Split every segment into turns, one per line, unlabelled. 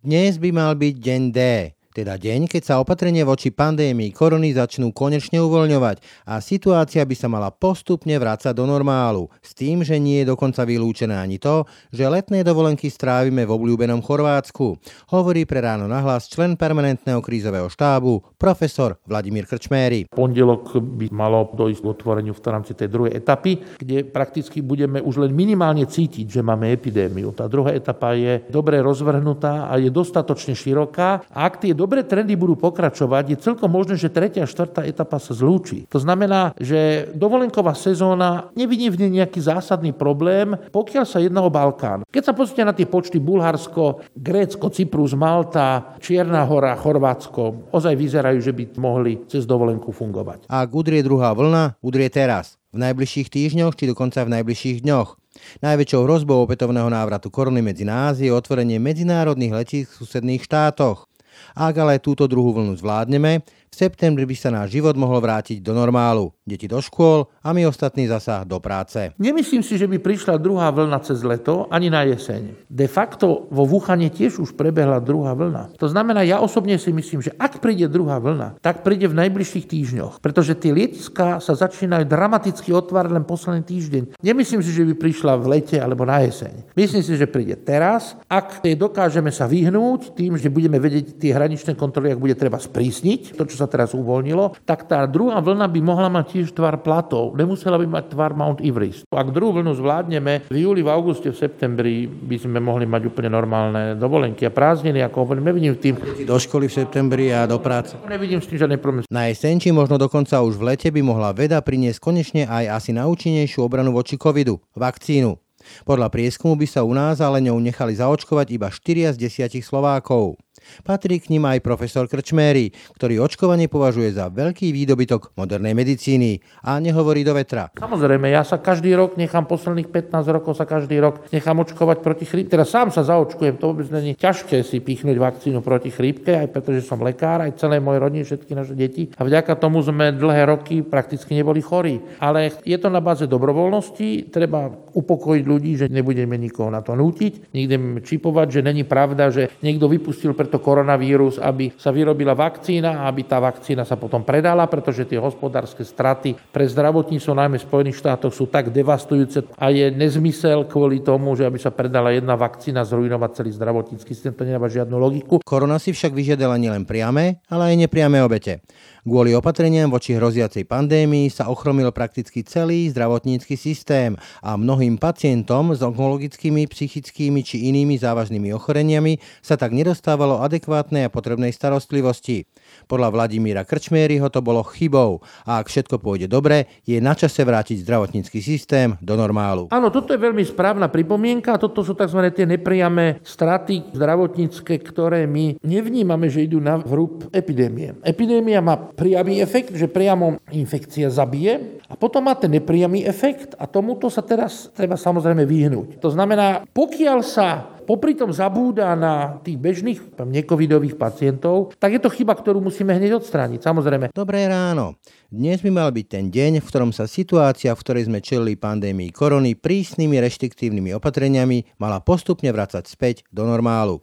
Dnes by mal byť deň D, teda deň, keď sa opatrenie voči pandémii korony začnú konečne uvoľňovať a situácia by sa mala postupne vrácať do normálu, s tým, že nie je dokonca vylúčené ani to, že letné dovolenky strávime v obľúbenom Chorvátsku, hovorí pre ráno nahlas člen permanentného krízového štábu, profesor Vladimír Krčméry.
Pondelok by malo dojsť k otvoreniu v rámci tej druhej etapy, kde prakticky budeme už len minimálne cítiť, že máme epidémiu. Tá druhá etapa je dobre rozvrhnutá a je dostatočne široká. A ak tie dobré trendy budú pokračovať, je celkom možné, že tretia a štvrtá etapa sa zlúči. To znamená, že dovolenková sezóna nevidí v nej nejaký zásadný problém, pokiaľ sa jedná o Balkán. Keď sa pozrite na tie počty Bulharsko, Grécko, Cyprus, Malta, Čierna hora, Chorvátsko, ozaj vyzerajú, že by mohli cez dovolenku fungovať.
Ak udrie druhá vlna, udrie teraz, v najbližších týždňoch či dokonca v najbližších dňoch. Najväčšou hrozbou opätovného návratu korony medzi nás je otvorenie medzinárodných letísk v susedných štátoch. Ak ale túto druhú vlnu zvládneme, v septembri by sa náš život mohol vrátiť do normálu. Deti do škôl a my ostatní zasa do práce.
Nemyslím si, že by prišla druhá vlna cez leto ani na jeseň. De facto vo Wuhane tiež už prebehla druhá vlna. To znamená, ja osobne si myslím, že ak príde druhá vlna, tak príde v najbližších týždňoch, pretože tie letiská sa začínajú dramaticky otvárať len posledný týždeň. Nemyslím si, že by prišla v lete alebo na jeseň. Myslím si, že príde teraz. Ak dokážeme sa vyhnúť tým, že budeme vedieť tie hraničné kontroly, ak bude treba sprísniť, to, čo sa teraz uvoľnilo, tak tá druhá vlna by mohla mať tiež tvar platov. Nemusela by mať tvar Mount Everest. Ak druhú vlnu zvládneme, v júli, v auguste, v septembri by sme mohli mať úplne normálne dovolenky a prázdniny, ako hovorím, nevidím tým.
Do školy v septembri a do práce.
Nevidím s tým žiadny problém.
Na jeseň, či možno dokonca už v lete by mohla veda priniesť konečne aj asi najúčinnejšiu obranu voči covidu, vakcínu. Podľa prieskumu by sa u nás ale ňou nechali zaočkovať iba 4 z 10 Slovákov. Patrí k ním aj profesor Krčméry, ktorý očkovanie považuje za veľký výdobytok modernej medicíny a nehovorí do vetra.
Samozrejme, ja sa každý rok nechám, posledných 15 rokov sa každý rok nechám očkovať proti chrípke. Teraz sám sa zaočkujem, to vôbec není ťažké si pichnúť vakcínu proti chrípke, aj pretože som lekár, aj celé moje rodiny, všetky naše deti. A vďaka tomu sme dlhé roky prakticky neboli chorí. Ale je to na báze dobrovoľnosti, treba upokojiť ľudí, že nebudeme nikoho na to nútiť, nikde čipovať, že není pravda, že niekto vypustil preto koronavírus, aby sa vyrobila vakcína a aby tá vakcína sa potom predala, pretože tie hospodárske straty pre zdravotníctvo najmä v Spojených štátoch sú tak devastujúce a je nezmysel kvôli tomu, že aby sa predala jedna vakcína zrujnovať celý zdravotnícky systém, to nemá žiadnu logiku.
Korona si však vyžiadala nielen priame, ale aj nepriame obete. Kvôli opatreniam voči hroziacej pandémii sa ochromil prakticky celý zdravotnícky systém a mnohým pacientom s onkologickými, psychickými či inými závažnými ochoreniami sa tak nedostávalo adekvátnej a potrebnej starostlivosti. Podľa Vladimíra Krčmieryho to bolo chybou a ak všetko pôjde dobre, je na čase vrátiť zdravotnícky systém do normálu.
Áno, toto je veľmi správna pripomienka. Toto sú tzv. tie nepriame straty zdravotnícke, ktoré my nevnímame, že idú na vrúb epidémie. Epidémia má priamy efekt, že priamo infekcia zabije a potom má ten nepriamy efekt a tomuto sa teraz treba samozrejme vyhnúť. To znamená, pokiaľ sa popri tom zabúda na tých bežných necovidových pacientov, tak je to chyba, ktorú musíme hneď odstrániť, samozrejme.
Dobré ráno. Dnes by mal byť ten deň, v ktorom sa situácia, v ktorej sme čelili pandémii korony prísnymi reštriktívnymi opatreniami, mala postupne vracať späť do normálu.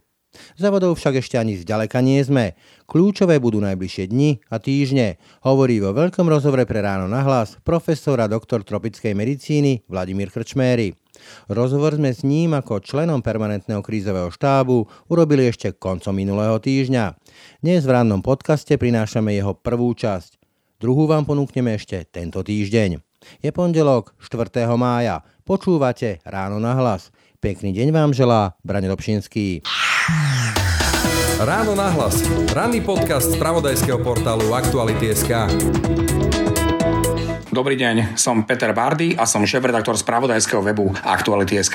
Závodov však ešte ani zďaleka nie sme. Kľúčové budú najbližšie dni a týždne, hovorí vo veľkom rozhovore pre ráno na hlas profesor a doktor tropickej medicíny Vladimír Krčméry. Rozhovor sme s ním ako členom permanentného krízového štábu urobili ešte koncom minulého týždňa. Dnes v rannom podcaste prinášame jeho prvú časť. Druhú vám ponúkneme ešte tento týždeň. Je pondelok 4. mája. Počúvate Ráno na hlas. Pekný deň vám želá Brane Dobšinský.
Ráno na hlas. Ranný podcast z pravodajského portálu Aktuality.sk.
Dobrý deň, som Peter Bardy a som šéf-redaktor spravodajského webu Aktuality.sk.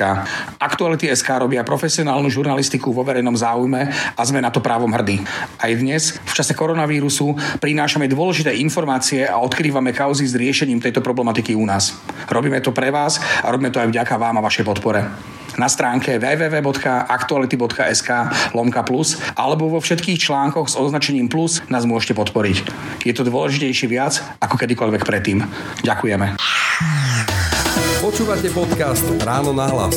Aktuality.sk robia profesionálnu žurnalistiku vo verejnom záujme a sme na to právom hrdí. Aj dnes, v čase koronavírusu, prinášame dôležité informácie a odkrývame kauzy s riešením tejto problematiky u nás. Robíme to pre vás a robíme to aj vďaka vám a vašej podpore na stránke www.aktuality.sk lomka plus alebo vo všetkých článkoch s označením plus nás môžete podporiť. Je to dôležitejšie viac ako kedykoľvek predtým. Ďakujeme.
Počúvate podcast Ráno na hlas.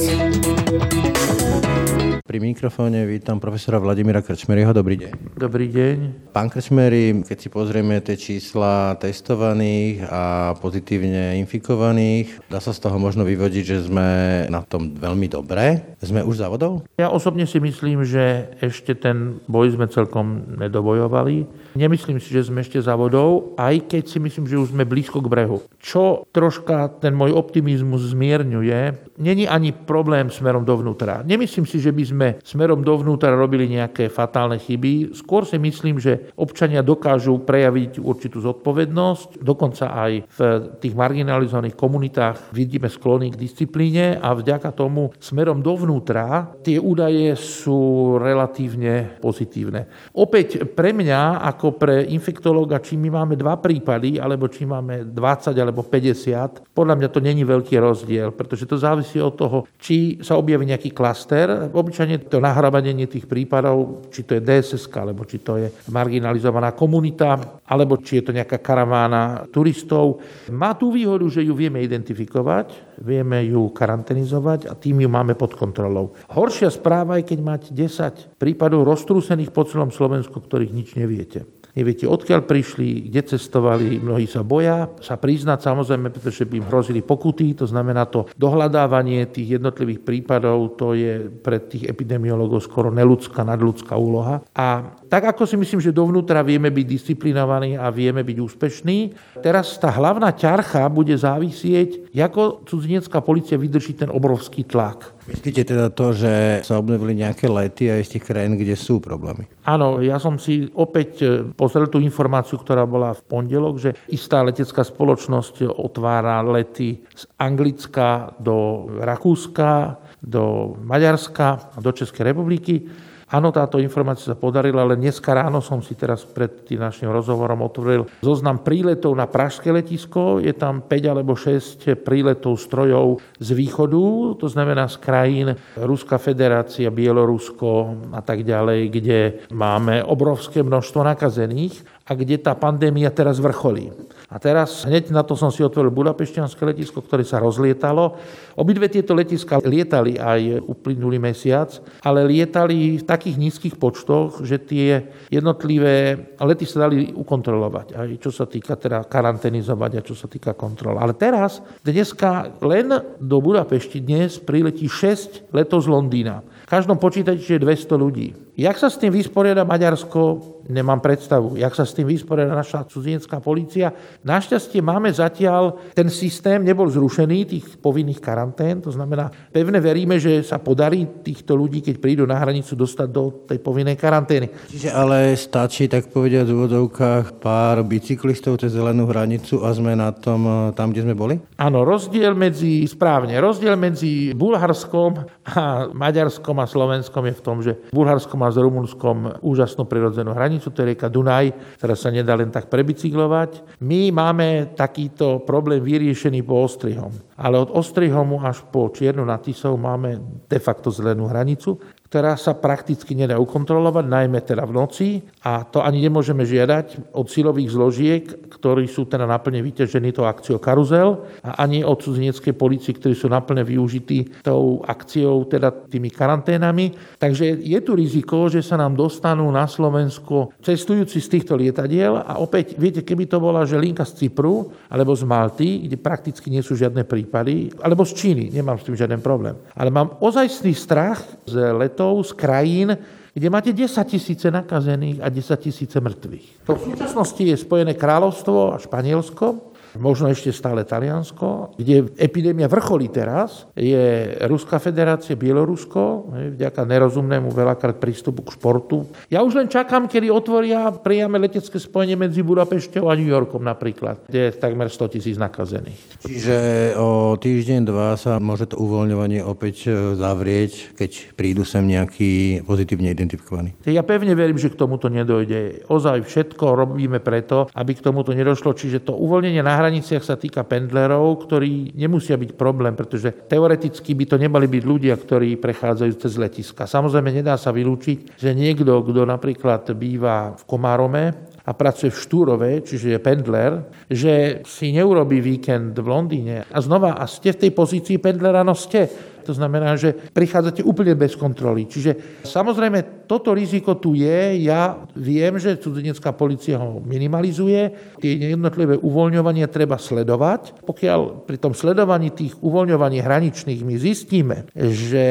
Pri mikrofóne vítam profesora Vladimíra Krčmeryho. Dobrý deň.
Dobrý deň.
Pán Krčmery, keď si pozrieme tie čísla testovaných a pozitívne infikovaných, dá sa z toho možno vyvodiť, že sme na tom veľmi dobre. Sme už závodov?
Ja osobne si myslím, že ešte ten boj sme celkom nedobojovali. Nemyslím si, že sme ešte závodov, aj keď si myslím, že už sme blízko k brehu. Čo troška ten môj optimizmus zmierňuje, není ani problém smerom dovnútra. Nemyslím si, že by sme sme smerom dovnútra robili nejaké fatálne chyby. Skôr si myslím, že občania dokážu prejaviť určitú zodpovednosť. Dokonca aj v tých marginalizovaných komunitách vidíme sklony k disciplíne a vďaka tomu smerom dovnútra tie údaje sú relatívne pozitívne. Opäť pre mňa, ako pre infektológa, či my máme dva prípady, alebo či máme 20 alebo 50, podľa mňa to není veľký rozdiel, pretože to závisí od toho, či sa objaví nejaký klaster. Obyčajne to nahrabadenie tých prípadov, či to je DSS, alebo či to je marginalizovaná komunita, alebo či je to nejaká karavána turistov. Má tú výhodu, že ju vieme identifikovať, vieme ju karanténizovať a tým ju máme pod kontrolou. Horšia správa je, keď máte 10 prípadov roztrúsených po celom Slovensku, ktorých nič neviete neviete odkiaľ prišli, kde cestovali, mnohí sa boja sa priznať samozrejme, pretože by im hrozili pokuty, to znamená to dohľadávanie tých jednotlivých prípadov, to je pre tých epidemiologov skoro neludská, nadľudská úloha. A tak ako si myslím, že dovnútra vieme byť disciplinovaní a vieme byť úspešní, teraz tá hlavná ťarcha bude závisieť, ako cudzinecká policia vydrží ten obrovský tlak.
Myslíte teda to, že sa obnovili nejaké lety aj z tých krajín, kde sú problémy?
Áno, ja som si opäť e, pozrel tú informáciu, ktorá bola v pondelok, že istá letecká spoločnosť otvára lety z Anglicka do Rakúska, do Maďarska a do Českej republiky. Áno, táto informácia sa podarila, ale dneska ráno som si teraz pred tým našim rozhovorom otvoril zoznam príletov na Pražské letisko. Je tam 5 alebo 6 príletov strojov z východu, to znamená z krajín Ruská federácia, Bielorusko a tak ďalej, kde máme obrovské množstvo nakazených a kde tá pandémia teraz vrcholí. A teraz hneď na to som si otvoril Budapešťanské letisko, ktoré sa rozlietalo. Obidve tieto letiska lietali aj uplynulý mesiac, ale lietali v takých nízkych počtoch, že tie jednotlivé lety sa dali ukontrolovať, aj čo sa týka teda karanténizovať a čo sa týka kontrol. Ale teraz, dneska len do Budapešti dnes priletí 6 letov z Londýna. V každom počítači je 200 ľudí. Jak sa s tým vysporiada Maďarsko, nemám predstavu. Jak sa s tým vysporiada naša cudzinecká policia. Našťastie máme zatiaľ, ten systém nebol zrušený, tých povinných karantén, to znamená, pevne veríme, že sa podarí týchto ľudí, keď prídu na hranicu, dostať do tej povinnej karantény.
Čiže ale stačí, tak povediať v úvodovkách, pár bicyklistov cez zelenú hranicu a sme na tom, eh, tam, kde sme boli?
Áno, rozdiel medzi, správne, rozdiel medzi Bulharskom a Maďarskom a Slovenskom je v tom, že Bulharskom má s Rumunskom úžasnú prirodzenú hranicu, to je rieka Dunaj, ktorá sa nedá len tak prebicyklovať. My máme takýto problém vyriešený po Ostrihom. Ale od Ostrihomu až po Čiernu na Tisov máme de facto zelenú hranicu ktorá sa prakticky nedá ukontrolovať, najmä teda v noci. A to ani nemôžeme žiadať od silových zložiek, ktorí sú teda naplne vyťažení tou akciou Karuzel a ani od cudzineckej policie, ktorí sú naplne využití tou akciou, teda tými karanténami. Takže je tu riziko, že sa nám dostanú na Slovensko cestujúci z týchto lietadiel a opäť, viete, keby to bola že linka z Cypru alebo z Malty, kde prakticky nie sú žiadne prípady, alebo z Číny, nemám s tým žiaden problém. Ale mám ozajstný strach z let svetov, z krajín, kde máte 10 tisíce nakazených a 10 tisíce mŕtvych. To v súčasnosti je Spojené kráľovstvo a Španielsko, možno ešte stále Taliansko, kde epidémia vrcholí teraz, je Ruská federácia, Bielorusko, vďaka nerozumnému veľakrát prístupu k športu. Ja už len čakám, kedy otvoria priame letecké spojenie medzi Budapešťou a New Yorkom napríklad, kde je takmer 100 tisíc nakazených.
Čiže o týždeň, dva sa môže to uvoľňovanie opäť e, zavrieť, keď prídu sem nejakí pozitívne identifikovaní.
Ja pevne verím, že k tomuto nedojde. Ozaj všetko robíme preto, aby k tomuto nedošlo. Čiže to uvoľnenie na hraniciach sa týka pendlerov, ktorí nemusia byť problém, pretože teoreticky by to nemali byť ľudia, ktorí prechádzajú cez letiska. Samozrejme, nedá sa vylúčiť, že niekto, kto napríklad býva v Komárome a pracuje v Štúrove, čiže je pendler, že si neurobí víkend v Londýne. A znova, a ste v tej pozícii pendlera, no ste. To znamená, že prichádzate úplne bez kontroly. Čiže samozrejme toto riziko tu je. Ja viem, že cudzinecká policia ho minimalizuje. Tie jednotlivé uvoľňovania treba sledovať. Pokiaľ pri tom sledovaní tých uvoľňovaní hraničných my zistíme, že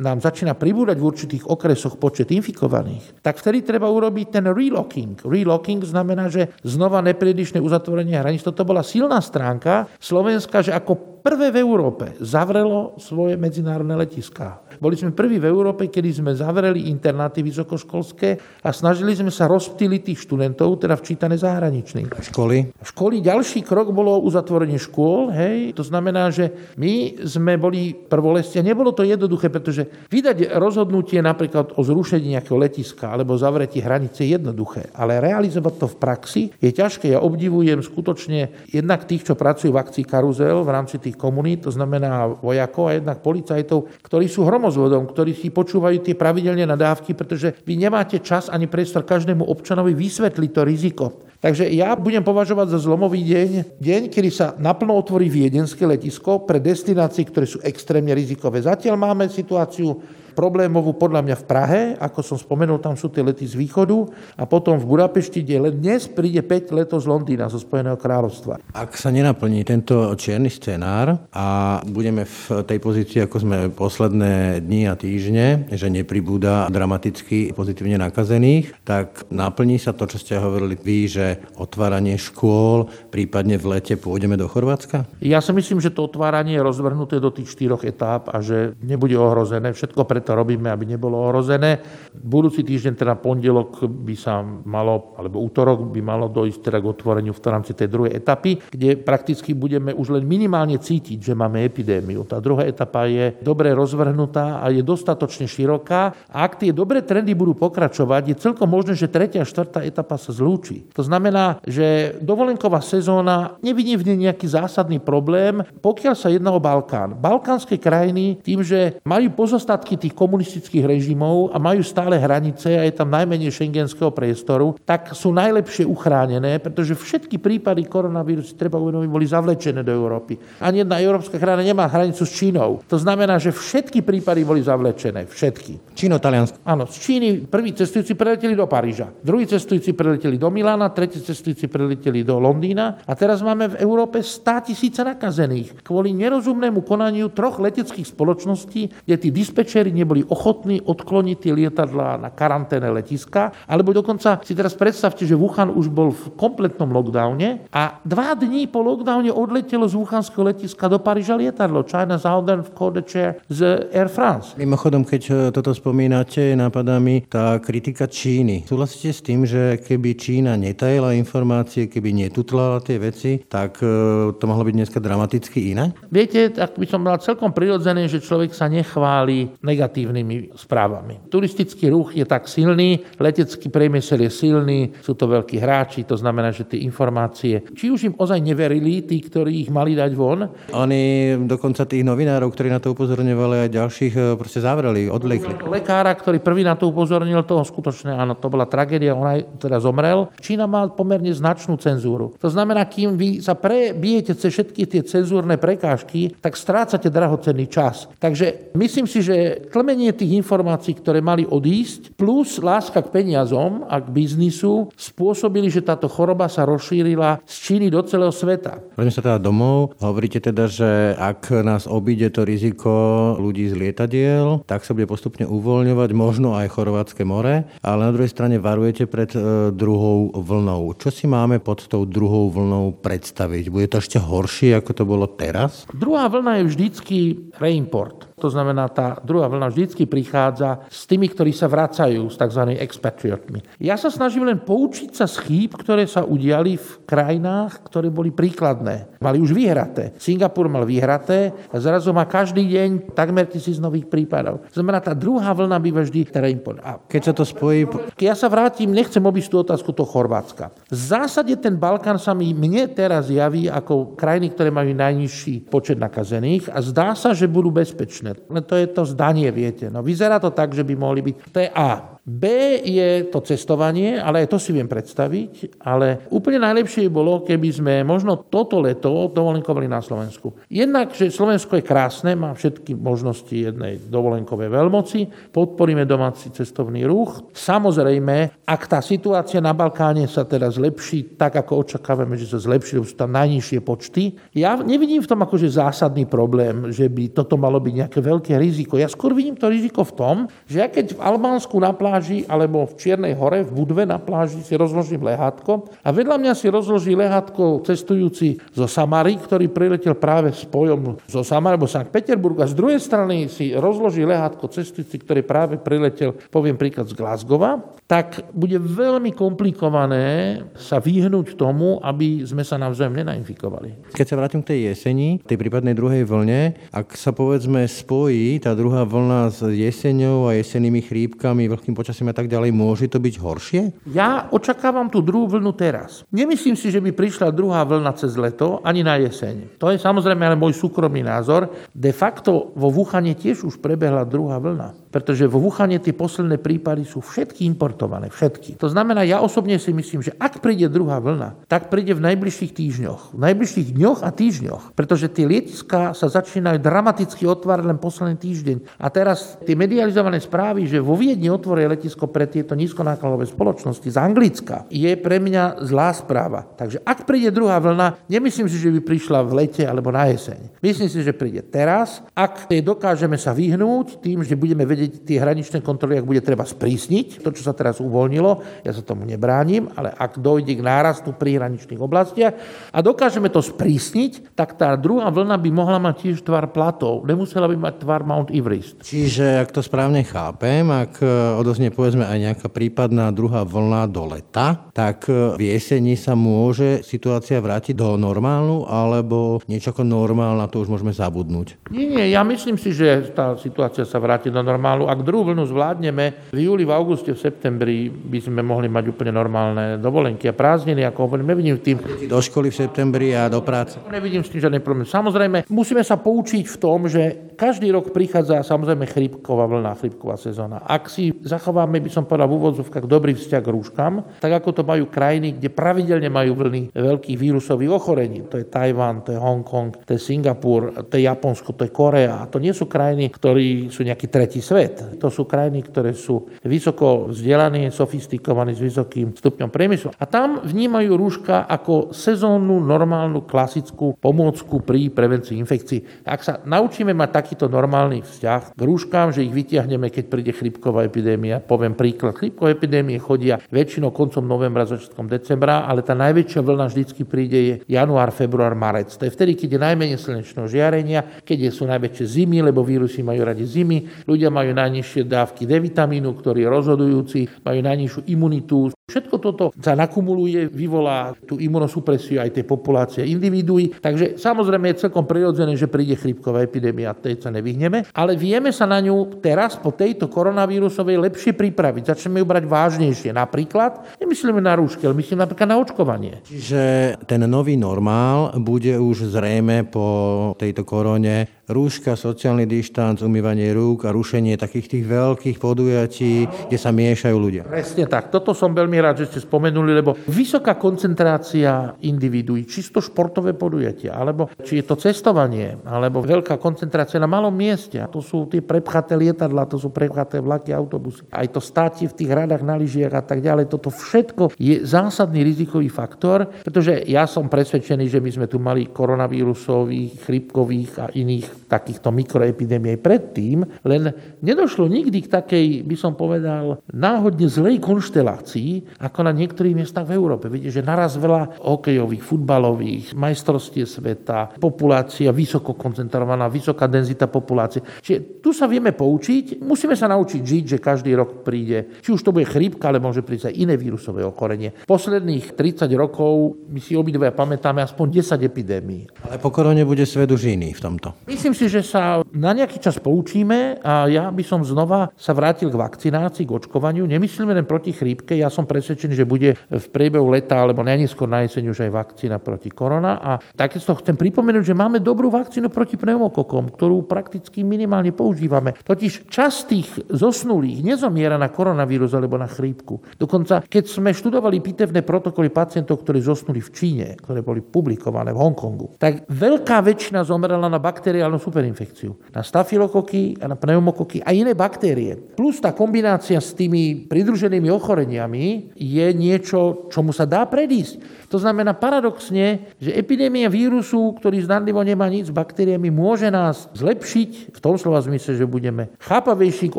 nám začína pribúdať v určitých okresoch počet infikovaných, tak vtedy treba urobiť ten relocking. Relocking znamená, že znova nepredišné uzatvorenie hraníc. Toto bola silná stránka Slovenska, že ako prvé v Európe zavrelo svoje medzinárodné letiská. Boli sme prví v Európe, kedy sme zavreli internáty vysokoškolské a snažili sme sa rozptýliť tých študentov, teda včítané zahraničných.
Školy?
Školy, ďalší krok bolo uzatvorenie škôl, hej, to znamená, že my sme boli prvolestia. Nebolo to jednoduché, pretože vydať rozhodnutie napríklad o zrušení nejakého letiska alebo zavretí hranice je jednoduché, ale realizovať to v praxi je ťažké. Ja obdivujem skutočne jednak tých, čo pracujú v akcii Karuzel v rámci tých komunít, to znamená vojakov a jednak policajtov, ktorí sú hromozvodom, ktorí si počúvajú tie pravidelné nadávky, pretože vy nemáte čas ani priestor každému občanovi vysvetliť to riziko. Takže ja budem považovať za zlomový deň, deň, kedy sa naplno otvorí viedenské letisko pre destinácie, ktoré sú extrémne rizikové. Zatiaľ máme situáciu problémovú podľa mňa v Prahe, ako som spomenul, tam sú tie lety z východu a potom v Budapešti, kde len dnes príde 5 letov z Londýna, zo Spojeného kráľovstva.
Ak sa nenaplní tento čierny scenár a budeme v tej pozícii, ako sme posledné dni a týždne, že nepribúda dramaticky pozitívne nakazených, tak naplní sa to, čo ste hovorili vy, že otváranie škôl, prípadne v lete pôjdeme do Chorvátska?
Ja si myslím, že to otváranie je rozvrhnuté do tých štyroch etáp a že nebude ohrozené. Všetko preto to robíme, aby nebolo ohrozené. Budúci týždeň, teda pondelok by sa malo, alebo útorok by malo dojsť teda k otvoreniu v rámci tej druhej etapy, kde prakticky budeme už len minimálne cítiť, že máme epidémiu. Tá druhá etapa je dobre rozvrhnutá a je dostatočne široká. A ak tie dobré trendy budú pokračovať, je celkom možné, že tretia a štvrtá etapa sa zlúči. To znamená, že dovolenková sezóna nevidí v nej nejaký zásadný problém, pokiaľ sa jedná o Balkán. Balkánske krajiny tým, že majú pozostatky tých komunistických režimov a majú stále hranice a je tam najmenej šengenského priestoru, tak sú najlepšie uchránené, pretože všetky prípady koronavírusu, treba uvedomiť, boli zavlečené do Európy. Ani jedna európska krajina nemá hranicu s Čínou. To znamená, že všetky prípady boli zavlečené. Všetky.
Číno, Taliansko.
Áno, z Číny prví cestujúci preleteli do Paríža, druhí cestujúci preleteli do Milána, tretí cestujúci preleteli do Londýna a teraz máme v Európe 100 tisíce nakazených kvôli nerozumnému konaniu troch leteckých spoločností, kde tí dispečeri neboli ochotní odkloniť tie lietadlá na karanténe letiska, alebo dokonca si teraz predstavte, že Wuhan už bol v kompletnom lockdowne a dva dní po lockdowne odletelo z Wuhanského letiska do Paríža lietadlo China Southern Code Chair z Air France.
Mimochodom, keď e, toto spomínate, napadá mi tá kritika Číny. Súhlasíte s tým, že keby Čína netajila informácie, keby netutlala tie veci, tak e, to mohlo byť dneska dramaticky iné?
Viete, tak by som mal celkom prirodzené, že človek sa nechváli negatívne negatívnymi správami. Turistický ruch je tak silný, letecký priemysel je silný, sú to veľkí hráči, to znamená, že tie informácie, či už im ozaj neverili, tí, ktorí ich mali dať von.
Oni dokonca tých novinárov, ktorí na to upozorňovali aj ďalších, e, proste zavreli, odvlekli.
Lekára, ktorý prvý na to upozornil, toho skutočne, áno, to bola tragédia, on aj teda zomrel. Čína má pomerne značnú cenzúru. To znamená, kým vy sa prebijete cez všetky tie cenzúrne prekážky, tak strácate drahocenný čas. Takže myslím si, že tlmenie tých informácií, ktoré mali odísť, plus láska k peniazom a k biznisu spôsobili, že táto choroba sa rozšírila z Číny do celého sveta.
Poďme sa teda domov. Hovoríte teda, že ak nás obíde to riziko ľudí z lietadiel, tak sa bude postupne uvoľňovať možno aj Chorvátske more, ale na druhej strane varujete pred e, druhou vlnou. Čo si máme pod tou druhou vlnou predstaviť? Bude to ešte horšie, ako to bolo teraz?
Druhá vlna je vždycky reimport. To znamená, tá druhá vlna vždycky prichádza s tými, ktorí sa vracajú, s tzv. expatriotmi. Ja sa snažím len poučiť sa z chýb, ktoré sa udiali v krajinách, ktoré boli príkladné. Mali už vyhraté. Singapur mal vyhraté a zrazu má každý deň takmer tisíc nových prípadov. Znamená, tá druhá vlna býva vždy teda import. A
keď sa to spojí...
Ja sa vrátim, nechcem obísť tú otázku toho Chorvátska. V zásade ten Balkán sa mi mne teraz javí ako krajiny, ktoré majú najnižší počet nakazených a zdá sa, že budú bezpečné. Len to je to zdanie, viete. No vyzerá to tak, že by mohli byť. To je A. B je to cestovanie, ale aj to si viem predstaviť, ale úplne najlepšie bolo, keby sme možno toto leto dovolenkovali na Slovensku. Jednak, že Slovensko je krásne, má všetky možnosti jednej dovolenkovej veľmoci, podporíme domáci cestovný ruch. Samozrejme, ak tá situácia na Balkáne sa teda zlepší tak, ako očakávame, že sa zlepší, sú tam najnižšie počty, ja nevidím v tom akože zásadný problém, že by toto malo byť nejaké veľké riziko. Ja skôr vidím to riziko v tom, že ja keď v Albánsku na pláži alebo v Čiernej hore, v Budve na pláži si rozložím lehátko. A vedľa mňa si rozloží lehátko cestujúci zo Samary, ktorý priletel práve spojom zo Samary alebo Sankt Peterburg a z druhej strany si rozloží lehátko cestujúci, ktorý práve priletel, poviem príklad z Glasgowa, tak bude veľmi komplikované sa vyhnúť tomu, aby sme sa navzájom nenainfikovali.
Keď sa vrátim k tej jeseni, tej prípadnej druhej vlne, ak sa povedzme spojí tá druhá vlna s jeseňou a jesenými chrípkami, vlhkým počasím a tak ďalej, môže to byť horšie?
Ja očakávam tú druhú vlnu teraz. Nemyslím si, že by prišla druhá vlna cez leto, ani na jeseň. To je samozrejme ale môj súkromný názor. De facto vo Wuhane tiež už prebehla druhá vlna, pretože vo Wuhane tie posledné prípady sú všetky importované, všetky. To znamená, ja osobne si myslím, že ak príde druhá vlna, tak príde v najbližších týždňoch. V najbližších dňoch a týždňoch, pretože tie letiská sa začínajú dramaticky otvárať len posledný týždeň. A teraz tie medializované správy, že vo Viedni otvoria letisko pre tieto nízkonákladové spoločnosti z Anglicka, je pre mňa zlá správa. Takže ak príde druhá vlna, nemyslím si, že by prišla v lete alebo na jeseň. Myslím si, že príde teraz. Ak dokážeme sa vyhnúť tým, že budeme vedieť tie hraničné kontroly, ak bude treba sprísniť, to, čo sa teraz uvoľnilo, ja sa tomu nebránim, ale ak dojde k nárastu pri hraničných oblastiach a dokážeme to sprísniť, tak tá druhá vlna by mohla mať tiež tvar platov. Nemusela by mať tvar Mount Everest.
Čiže, ak to správne chápem, ak odoznie povedzme aj nejaká prípadná druhá vlna do leta, tak e, v jeseni sa môže situácia vrátiť do normálu, alebo niečo ako normálna, to už môžeme zabudnúť?
Nie, nie, ja myslím si, že tá situácia sa vráti do normálu. Ak druhú vlnu zvládneme, v júli, v auguste, v septembri by sme mohli mať úplne normálne dovolenky a prázdniny, ako hovorím, nevidím v tým.
Do školy v septembri a do práce?
Nevidím s tým žiadny problém. Samozrejme, musíme sa poučiť v tom, že každý rok prichádza samozrejme chrípková vlna, chrípková sezóna. Ak si zachováme, by som povedal v úvodzovkách, dobrý vzťah k rúškam, tak ako to majú krajiny, kde pravidelne majú vlny veľkých vírusových ochorení. To je Tajván, to je Hongkong, to je Singapur, to je Japonsko, to je Korea. To nie sú krajiny, ktorí sú nejaký tretí svet. To sú krajiny, ktoré sú vysoko vzdelaní, sofistikovaní s vysokým stupňom priemyslu. A tam vnímajú rúška ako sezónnu, normálnu, klasickú pomôcku pri prevencii infekcií. Ak sa naučíme mať takýto normálny vzťah k rúškám, že ich vytiahneme, keď príde chrypková epidémia, poviem príklad, chrypkové epidémie chodia väčšinou koncom novembra, začiatkom decembra, ale tá najväčšia vlna vždycky príde je január, február, marec. To je vtedy, keď je najmenej slnečného žiarenia, keď sú najväčšie zimy, lebo vírusy majú radi zimy, ľudia majú najnižšie dávky D vitamínu, ktorý je rozhodujúci, majú najnižšiu imunitu. Všetko toto sa nakumuluje, vyvolá tú imunosupresiu aj tej populácie individuí. Takže samozrejme je celkom prirodzené, že príde chrípková epidémia, tej sa nevyhneme, ale vieme sa na ňu teraz po tejto koronavírusovej lepšie pripraviť. Začneme ju brať vážnejšie. Napríklad, nemyslíme na rúšky, ale myslím napríklad na očkovanie.
Čiže ten nový normál bude už zrejme po tejto korone rúška, sociálny dištanc, umývanie rúk a rušenie takých tých veľkých podujatí, kde sa miešajú ľudia.
Presne tak. Toto som veľmi rád, že ste spomenuli, lebo vysoká koncentrácia individuí, čisto športové podujatia, alebo či je to cestovanie, alebo veľká koncentrácia na malom mieste. To sú tie prepchaté lietadla, to sú prepchaté vlaky, autobusy. Aj to státie v tých radách na lyžiach a tak ďalej. Toto všetko je zásadný rizikový faktor, pretože ja som presvedčený, že my sme tu mali koronavírusových, chrypkových a iných takýchto mikroepidémií predtým, len nedošlo nikdy k takej, by som povedal, náhodne zlej konštelácii, ako na niektorých miestach v Európe. Vidíte, že naraz veľa hokejových, futbalových, majstrovstie sveta, populácia vysoko koncentrovaná, vysoká denzita populácie. Čiže tu sa vieme poučiť, musíme sa naučiť žiť, že každý rok príde, či už to bude chrípka, ale môže prísť aj iné vírusové ochorenie. Posledných 30 rokov my si obidve pamätáme aspoň 10 epidémií.
Ale po korone bude svet už iný v tomto.
Myslím si, že sa na nejaký čas poučíme a ja by som znova sa vrátil k vakcinácii, k očkovaniu. Nemyslíme len proti chrípke. Ja som presvedčený, že bude v priebehu leta alebo najneskôr na jeseň už aj vakcína proti korona. A takisto chcem pripomenúť, že máme dobrú vakcínu proti pneumokokom, ktorú prakticky minimálne používame. Totiž časť tých zosnulých nezomiera na koronavírus alebo na chrípku. Dokonca, keď sme študovali pitevné protokoly pacientov, ktorí zosnuli v Číne, ktoré boli publikované v Hongkongu, tak veľká väčšina zomerala na bakteriálnu superinfekciu, na stafilokoky a na pneumokoky a iné baktérie. Plus tá kombinácia s tými pridruženými ochoreniami je niečo, čomu sa dá predísť. To znamená paradoxne, že epidémia vírusu, ktorý zdanlivo nemá nič s baktériami, môže nás zlepšiť v tom slova zmysle, že budeme chápavejší k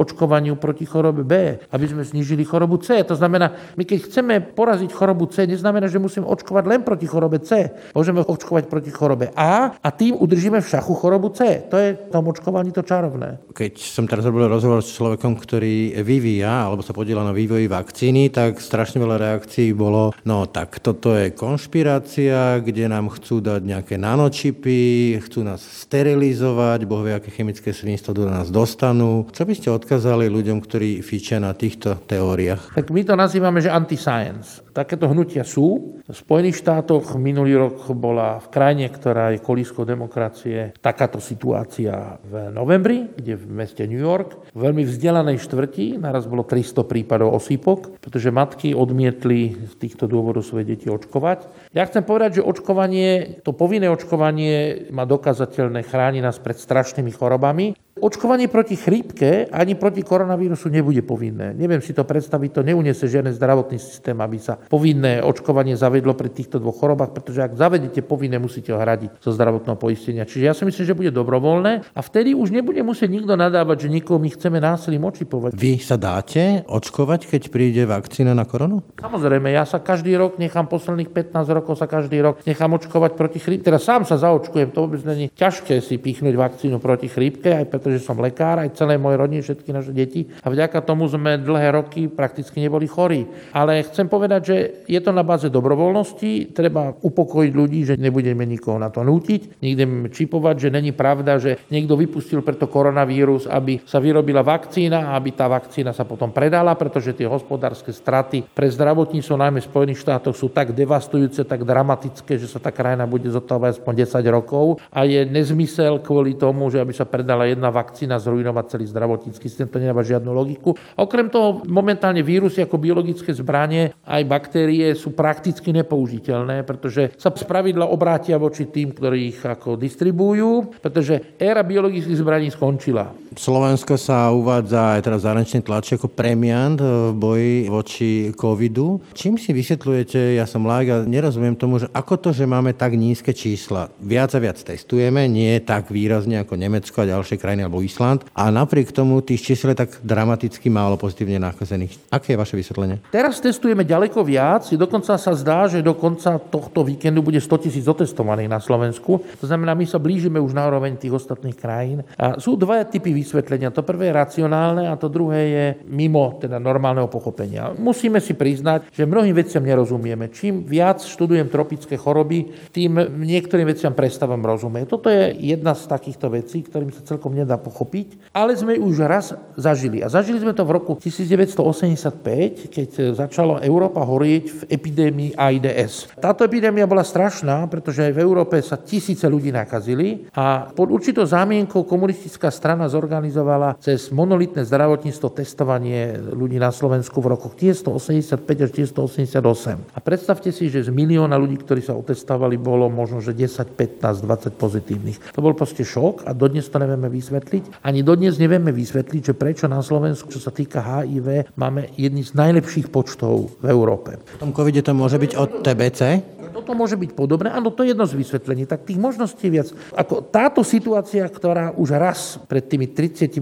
očkovaniu proti chorobe B, aby sme znižili chorobu C. To znamená, my keď chceme poraziť chorobu C, neznamená, že musíme očkovať len proti chorobe C. Môžeme očkovať proti chorobe A a tým udržíme v šachu chorobu C. To je v tom očkovaní to čarovné.
Keď som teraz robil rozhovor s človekom, ktorý vyvíja alebo sa podiela na vývoji vakcíny, tak strašne veľa reakcií bolo, no tak toto je konšpirácia, kde nám chcú dať nejaké nanočipy, chcú nás sterilizovať, boh vie, aké chemické svinstvo do nás dostanú. Čo by ste odkázali ľuďom, ktorí fičia na týchto teóriách?
Tak my to nazývame, že anti-science. Takéto hnutia sú. V Spojených štátoch minulý rok bola v krajine, ktorá je kolískou demokracie, takáto situácia v novembri, kde v meste New York, v veľmi vzdelanej štvrti, naraz bolo 300 prípadov osýpok, pretože matky odmietli z týchto dôvodov svoje deti očkovať. Ja chcem povedať, že očkovanie, to povinné očkovanie má dokazateľné chráni nás pred strašnými chorobami. Očkovanie proti chrípke ani proti koronavírusu nebude povinné. Neviem si to predstaviť, to neuniesie žiadny zdravotný systém, aby sa povinné očkovanie zavedlo pri týchto dvoch chorobách, pretože ak zavedete povinné, musíte ho hradiť zo zdravotného poistenia. Čiže ja si myslím, že bude dobrovoľné a vtedy už nebude musieť nikto nadávať, že nikoho my chceme násilím očipovať.
Vy sa dáte očkovať, keď príde vakcína na koronu?
Samozrejme, ja sa každý rok nechám posledných 15 rokov sa každý rok nechám očkovať proti chrípke. Teda sám sa zaočkujem, to vôbec není ťažké si pichnúť vakcínu proti chrípke, aj preto, že som lekár, aj celé moje rodiny, všetky naše deti. A vďaka tomu sme dlhé roky prakticky neboli chorí. Ale chcem povedať, že je to na báze dobrovoľnosti. Treba upokojiť ľudí, že nebudeme nikoho na to nútiť, nikde čipovať, že není pravda, že niekto vypustil preto koronavírus, aby sa vyrobila vakcína a aby tá vakcína sa potom predala, pretože tie hospodárske straty pre zdravotníctvo najmä v Spojených štátoch sú tak devastujúce, tak dramatické, že sa tá krajina bude zotávať aspoň 10 rokov a je nezmysel kvôli tomu, že aby sa predala jedna vakcína zrujnovať celý zdravotnícky systém, to nedáva žiadnu logiku. Okrem toho momentálne vírusy ako biologické zbranie aj baktérie sú prakticky nepoužiteľné, pretože sa spravidla obrátia voči tým, ktorí ich ako distribujú, pretože éra biologických zbraní skončila.
Slovensko sa uvádza aj teraz zahraničný tlač ako premiant v boji voči covidu. Čím si vysvetľujete, ja som laik a nerozumiem tomu, že ako to, že máme tak nízke čísla. Viac a viac testujeme, nie tak výrazne ako Nemecko a ďalšie krajiny alebo Island, a napriek tomu tých čísel je tak dramaticky málo pozitívne nakazených. Aké je vaše vysvetlenie?
Teraz testujeme ďaleko viac, dokonca sa zdá, že do konca tohto víkendu bude 100 tisíc otestovaných na Slovensku. To znamená, my sa blížime už na úroveň tých ostatných krajín. A sú dva typy vysvetlenia. To prvé je racionálne a to druhé je mimo teda normálneho pochopenia. Musíme si priznať, že mnohým veciam nerozumieme. Čím viac študujem tropické choroby, tým niektorým veciam prestávam rozumieť. Toto je jedna z takýchto vecí, ktorým sa celkom nedá pochopiť ale sme už raz zažili. A zažili sme to v roku 1985, keď začala Európa horieť v epidémii AIDS. Táto epidémia bola strašná, pretože v Európe sa tisíce ľudí nakazili a pod určitou zámienkou komunistická strana zorganizovala cez monolitné zdravotníctvo testovanie ľudí na Slovensku v rokoch 1985 až 1988. A predstavte si, že z milióna ľudí, ktorí sa otestovali, bolo možno, že 10, 15, 20 pozitívnych. To bol proste šok a dodnes to nevieme vysvetliť. Ani dodnes nevieme vysvetliť, že prečo na Slovensku, čo sa týka HIV, máme jedný z najlepších počtov v Európe.
V tom covide to môže byť od TBC?
Toto môže byť podobné, áno, to je jedno z vysvetlení. Tak tých možností je viac. Ako táto situácia, ktorá už raz pred tými 35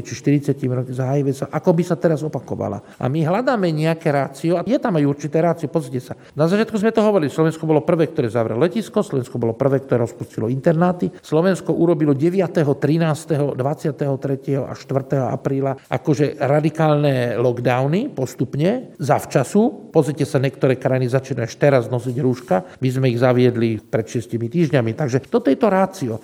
či 40 rokmi za HIV sa, ako by sa teraz opakovala. A my hľadáme nejaké rácio, a je tam aj určité rácio, pozrite sa. Na začiatku sme to hovorili, Slovensko bolo prvé, ktoré zavrelo letisko, Slovensko bolo prvé, ktoré rozpustilo internáty, Slovensko urobilo 9., 13., 23. a 4. apríla akože radikálne lockdowny postupne, zavčasu. Pozrite sa, niektoré krajiny začínajú až teraz nosiť rúška, my sme ich zaviedli pred 6 týždňami. Takže toto je to rácio.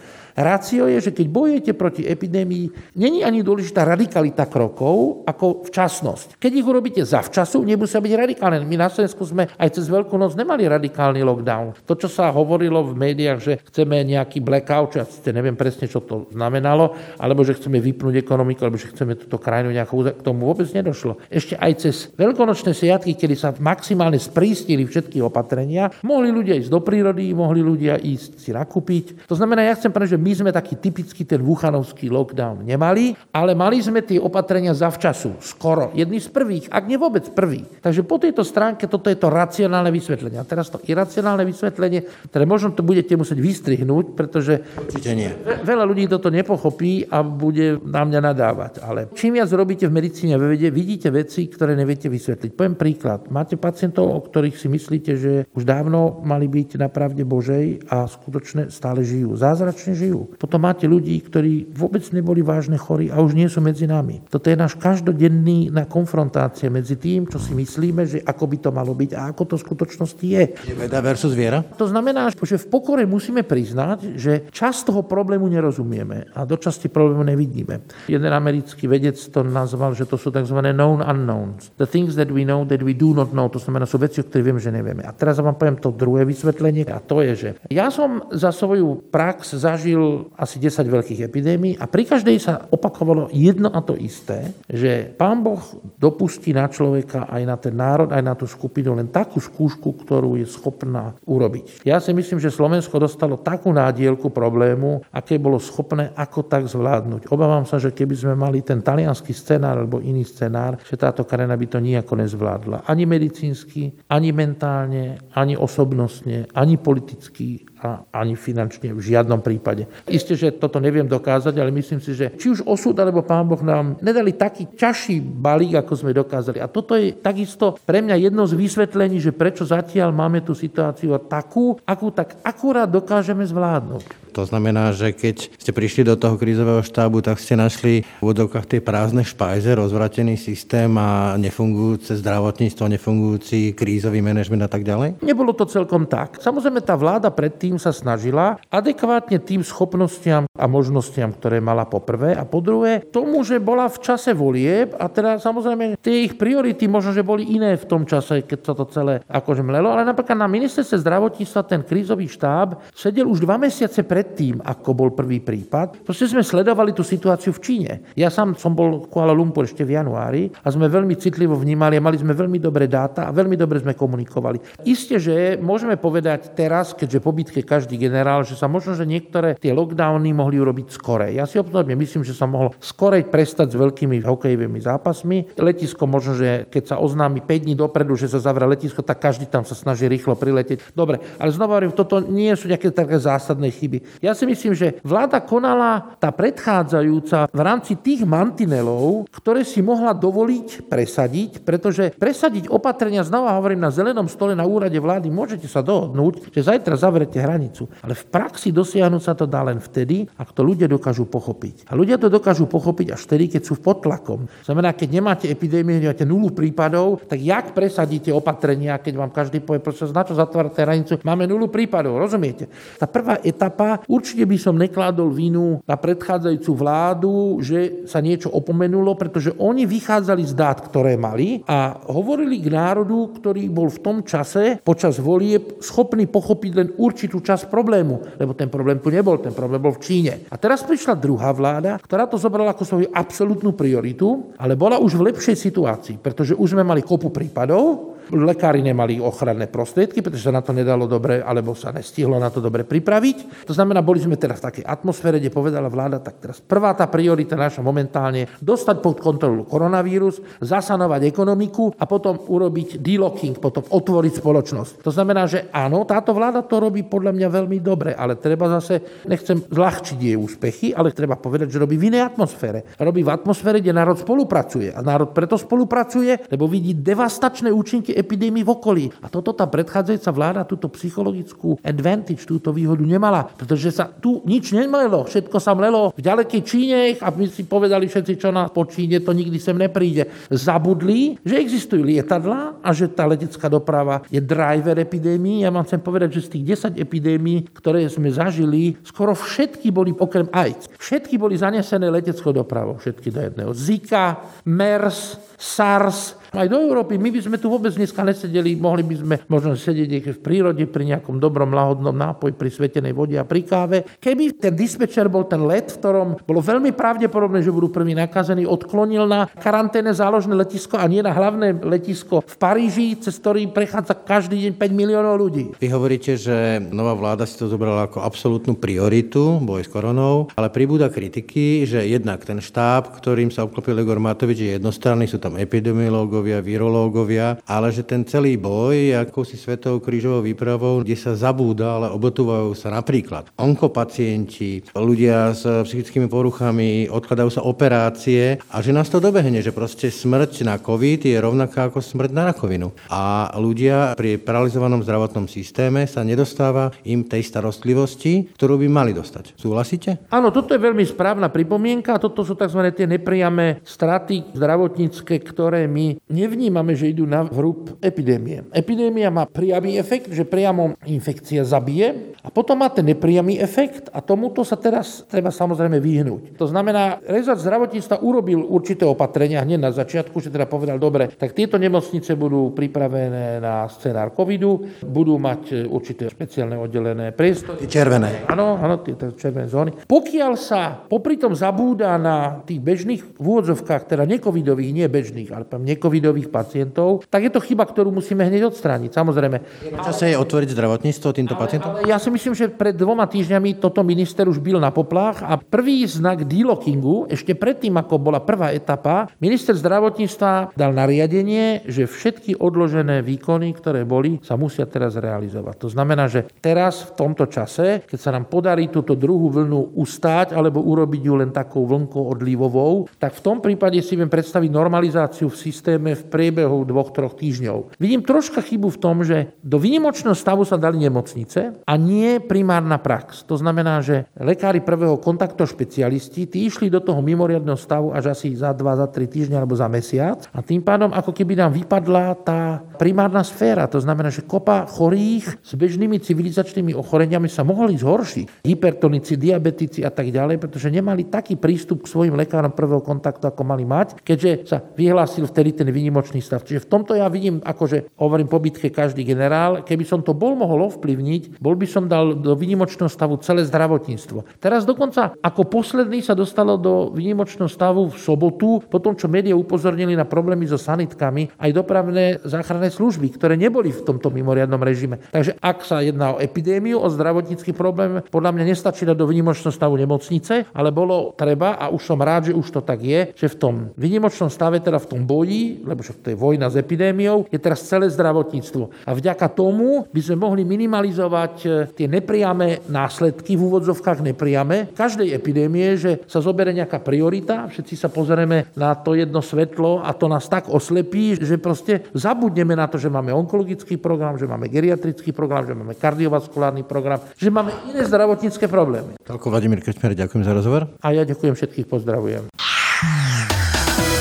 Rácio je, že keď bojujete proti epidémii, není ani dôležitá radikalita krokov, ako včasnosť. Keď ich urobíte zavčasu, nemusia byť radikálne. My na Slovensku sme aj cez Veľkú noc nemali radikálny lockdown. To, čo sa hovorilo v médiách, že chceme nejaký blackout, čo ja neviem presne, čo to znamenalo, alebo že chceme vypnúť ekonomiku, alebo že chceme túto krajinu nejakú, k tomu vôbec nedošlo. Ešte aj cez veľkonočné sviatky, kedy sa maximálne sprístili všetky opatrenia, mohli ľudia ísť do prírody, mohli ľudia ísť si nakúpiť. To znamená, ja chcem povedať, že my sme taký typický ten Wuhanovský lockdown nemali, ale mali sme tie opatrenia zavčasu, skoro. Jedný z prvých, ak nie vôbec prvý. Takže po tejto stránke toto je to racionálne vysvetlenie. A teraz to iracionálne vysvetlenie, ktoré možno to budete musieť vystrihnúť, pretože
Určite nie.
veľa ľudí toto nepochopí a bude na mňa nadávať. Ale čím viac robíte v medicíne a vede, vidíte veci, ktoré neviete vysvetliť. Poviem príklad. Máte pacientov, o ktorých si myslíte, že už dávno mali byť na pravde Božej a skutočne stále žijú. Zázračne žijú. Potom máte ľudí, ktorí vôbec neboli vážne chorí a už nie sú medzi nami. Toto je náš každodenný na konfrontácie medzi tým, čo si myslíme, že ako by to malo byť a ako to v skutočnosti je.
Je veda versus viera?
To znamená, že v pokore musíme priznať, že čas toho problému nerozumieme a do časti problému nevidíme. Jeden americký vedec to nazval, že to sú tzv. known unknowns. The things that we know that we do not know. To znamená, sú veci, o ktorých vieme, že nevieme. A teraz vám poviem to druhé vysvetlenie a to je, že ja som za svoju prax zažil asi 10 veľkých epidémií a pri každej sa opakovalo jedno a to isté, že pán Boh dopustí na človeka aj na ten národ, aj na tú skupinu len takú skúšku, ktorú je schopná urobiť. Ja si myslím, že Slovensko dostalo takú nádielku problému, aké bolo schopné ako tak zvládnuť. Obávam sa, že keby sme mali ten talianský scenár alebo iný scenár, že táto krajina by to nejako nezvládla. Ani medicínsky, ani mentálne, ani osobnostne, ani politicky, a ani finančne v žiadnom prípade. Isté, že toto neviem dokázať, ale myslím si, že či už osud alebo Pán Boh nám nedali taký ťažší balík, ako sme dokázali. A toto je takisto pre mňa jedno z vysvetlení, že prečo zatiaľ máme tú situáciu takú, akú tak akurát dokážeme zvládnuť.
To znamená, že keď ste prišli do toho krízového štábu, tak ste našli v vodovkách tie prázdne špajze, rozvratený systém a nefungujúce zdravotníctvo, nefungujúci krízový manažment a tak ďalej?
Nebolo to celkom tak. Samozrejme, tá vláda predtým sa snažila adekvátne tým schopnostiam a možnostiam, ktoré mala po prvé a po druhé tomu, že bola v čase volieb a teda samozrejme tie ich priority možno, že boli iné v tom čase, keď sa to celé akože mlelo, ale napríklad na ministerstve zdravotníctva ten krízový štáb sedel už dva mesiace pred predtým, ako bol prvý prípad. Proste sme sledovali tú situáciu v Číne. Ja sám som bol v Kuala Lumpur ešte v januári a sme veľmi citlivo vnímali a mali sme veľmi dobré dáta a veľmi dobre sme komunikovali. Isté, že môžeme povedať teraz, keďže po bitke každý generál, že sa možno, že niektoré tie lockdowny mohli urobiť skore. Ja si osobne myslím, že sa mohlo skorej prestať s veľkými hokejovými zápasmi. Letisko možno, že keď sa oznámi 5 dní dopredu, že sa zavrie letisko, tak každý tam sa snaží rýchlo priletieť. Dobre, ale znova hovorím, toto nie sú nejaké také zásadné chyby. Ja si myslím, že vláda konala tá predchádzajúca v rámci tých mantinelov, ktoré si mohla dovoliť presadiť, pretože presadiť opatrenia, znova hovorím, na zelenom stole na úrade vlády, môžete sa dohodnúť, že zajtra zavrete hranicu. Ale v praxi dosiahnuť sa to dá len vtedy, ak to ľudia dokážu pochopiť. A ľudia to dokážu pochopiť až vtedy, keď sú pod tlakom. Znamená, keď nemáte epidémiu, nemáte nulu prípadov, tak jak presadíte opatrenia, keď vám každý povie, proste na čo zatvárate hranicu, máme nulu prípadov, rozumiete? Tá prvá etapa určite by som nekládol vinu na predchádzajúcu vládu, že sa niečo opomenulo, pretože oni vychádzali z dát, ktoré mali a hovorili k národu, ktorý bol v tom čase počas volieb schopný pochopiť len určitú časť problému, lebo ten problém tu nebol, ten problém bol v Číne. A teraz prišla druhá vláda, ktorá to zobrala ako svoju absolútnu prioritu, ale bola už v lepšej situácii, pretože už sme mali kopu prípadov, Lekári nemali ochranné prostriedky, pretože sa na to nedalo dobre, alebo sa nestihlo na to dobre pripraviť. To znamená, boli sme teraz v takej atmosfére, kde povedala vláda, tak teraz prvá tá priorita naša momentálne dostať pod kontrolu koronavírus, zasanovať ekonomiku a potom urobiť delocking, potom otvoriť spoločnosť. To znamená, že áno, táto vláda to robí podľa mňa veľmi dobre, ale treba zase, nechcem zľahčiť jej úspechy, ale treba povedať, že robí v inej atmosfére. Robí v atmosfére, kde národ spolupracuje. A národ preto spolupracuje, lebo vidí devastačné účinky epidémií v okolí. A toto tá predchádzajúca vláda túto psychologickú advantage, túto výhodu nemala, pretože sa tu nič nemlelo, všetko sa mlelo v ďalekej Číne a my si povedali všetci, čo nás po Číne, to nikdy sem nepríde. Zabudli, že existujú lietadla a že tá letecká doprava je driver epidémií. Ja vám chcem povedať, že z tých 10 epidémií, ktoré sme zažili, skoro všetky boli okrem AIDS. Všetky boli zanesené leteckou dopravou, všetky do jedného. Zika, MERS, SARS, aj do Európy. My by sme tu vôbec dneska nesedeli, mohli by sme možno sedieť niekde v prírode pri nejakom dobrom lahodnom nápoj, pri svetenej vode a pri káve. Keby ten dispečer bol ten let, v ktorom bolo veľmi pravdepodobné, že budú prvý nakazení, odklonil na karanténe záložné letisko a nie na hlavné letisko v Paríži, cez ktorý prechádza každý deň 5 miliónov ľudí.
Vy hovoríte, že nová vláda si to zobrala ako absolútnu prioritu, boj s koronou, ale pribúda kritiky, že jednak ten štáb, ktorým sa obklopil Igor Matovič, je jednostranný, sú tam epidemiológovia, virológovia, virológovia, ale že ten celý boj je akousi svetovou krížovou výpravou, kde sa zabúda, ale obotúvajú sa napríklad onkopacienti, ľudia s psychickými poruchami, odkladajú sa operácie a že nás to dobehne, že proste smrť na COVID je rovnaká ako smrť na rakovinu. A ľudia pri paralizovanom zdravotnom systéme sa nedostáva im tej starostlivosti, ktorú by mali dostať. Súhlasíte?
Áno, toto je veľmi správna pripomienka. Toto sú tzv. tie nepriame straty zdravotnícke, ktoré my nevnímame, že idú na vrúb epidémie. Epidémia má priamy efekt, že priamo infekcia zabije a potom má ten nepriamy efekt a tomuto sa teraz treba samozrejme vyhnúť. To znamená, rezort zdravotníctva urobil určité opatrenia hneď na začiatku, že teda povedal, dobre, tak tieto nemocnice budú pripravené na scenár covidu, budú mať určité špeciálne oddelené priestory.
Červené.
Áno, áno, tie červené zóny. Pokiaľ sa popri tom zabúda na tých bežných v úvodzovkách, teda necovidových, nie bežných, ale necovidových covidových pacientov, tak je to chyba, ktorú musíme hneď odstrániť. Samozrejme.
Čase je otvoriť zdravotníctvo týmto pacientom?
Ale ja si myslím, že pred dvoma týždňami toto minister už byl na poplách a prvý znak delockingu, ešte predtým, ako bola prvá etapa, minister zdravotníctva dal nariadenie, že všetky odložené výkony, ktoré boli, sa musia teraz realizovať. To znamená, že teraz v tomto čase, keď sa nám podarí túto druhú vlnu ustáť alebo urobiť ju len takou vlnkou odlivovou, tak v tom prípade si viem predstaviť normalizáciu v systéme v priebehu dvoch, troch týždňov. Vidím troška chybu v tom, že do výnimočného stavu sa dali nemocnice a nie primárna prax. To znamená, že lekári prvého kontaktu špecialisti, tí išli do toho mimoriadného stavu až asi za dva, za tri týždne alebo za mesiac a tým pádom ako keby nám vypadla tá primárna sféra. To znamená, že kopa chorých s bežnými civilizačnými ochoreniami sa mohli zhoršiť. Hypertonici, diabetici a tak ďalej, pretože nemali taký prístup k svojim lekárom prvého kontaktu, ako mali mať, keďže sa vyhlásil vtedy ten výnimočný stav. Čiže v tomto ja vidím, akože hovorím po bitke každý generál, keby som to bol mohol ovplyvniť, bol by som dal do výnimočného stavu celé zdravotníctvo. Teraz dokonca ako posledný sa dostalo do výnimočného stavu v sobotu, po tom, čo médiá upozornili na problémy so sanitkami, aj dopravné záchranné služby, ktoré neboli v tomto mimoriadnom režime. Takže ak sa jedná o epidémiu, o zdravotnícky problém, podľa mňa nestačí dať do výnimočného stavu nemocnice, ale bolo treba, a už som rád, že už to tak je, že v tom výnimočnom stave, teda v tom boji, lebo však to je vojna s epidémiou, je teraz celé zdravotníctvo. A vďaka tomu by sme mohli minimalizovať e, tie nepriame následky, v úvodzovkách nepriame, každej epidémie, že sa zoberie nejaká priorita, všetci sa pozrieme na to jedno svetlo a to nás tak oslepí, že proste zabudneme na to, že máme onkologický program, že máme geriatrický program, že máme kardiovaskulárny program, že máme iné zdravotnícke problémy.
Toľko Vladimír Krečmer, ďakujem za rozhovor.
A ja ďakujem všetkých, pozdravujem.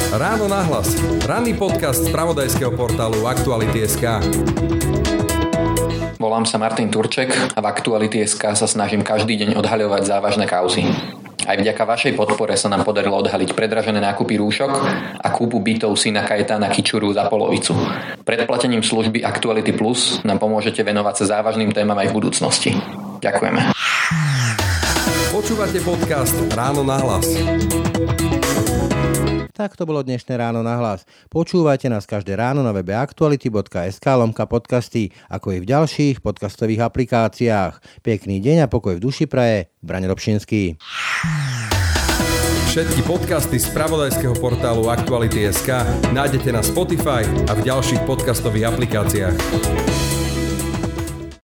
Ráno nahlas. Ranný podcast z pravodajského portálu Aktuality.sk.
Volám sa Martin Turček a v Aktuality.sk sa snažím každý deň odhaľovať závažné kauzy. Aj vďaka vašej podpore sa nám podarilo odhaliť predražené nákupy rúšok a kúpu bytov syna Kajetána Kičuru za polovicu. Predplatením služby Actuality Plus nám pomôžete venovať sa závažným témam aj v budúcnosti. Ďakujeme.
Počúvate podcast Ráno na hlas.
Tak to bolo dnešné ráno na hlas. Počúvajte nás každé ráno na webe aktuality.sk lomka podcasty, ako i v ďalších podcastových aplikáciách. Pekný deň a pokoj v duši praje. Brane Robšinský.
Všetky podcasty z pravodajského portálu Aktuality.sk nájdete na Spotify a v ďalších podcastových aplikáciách.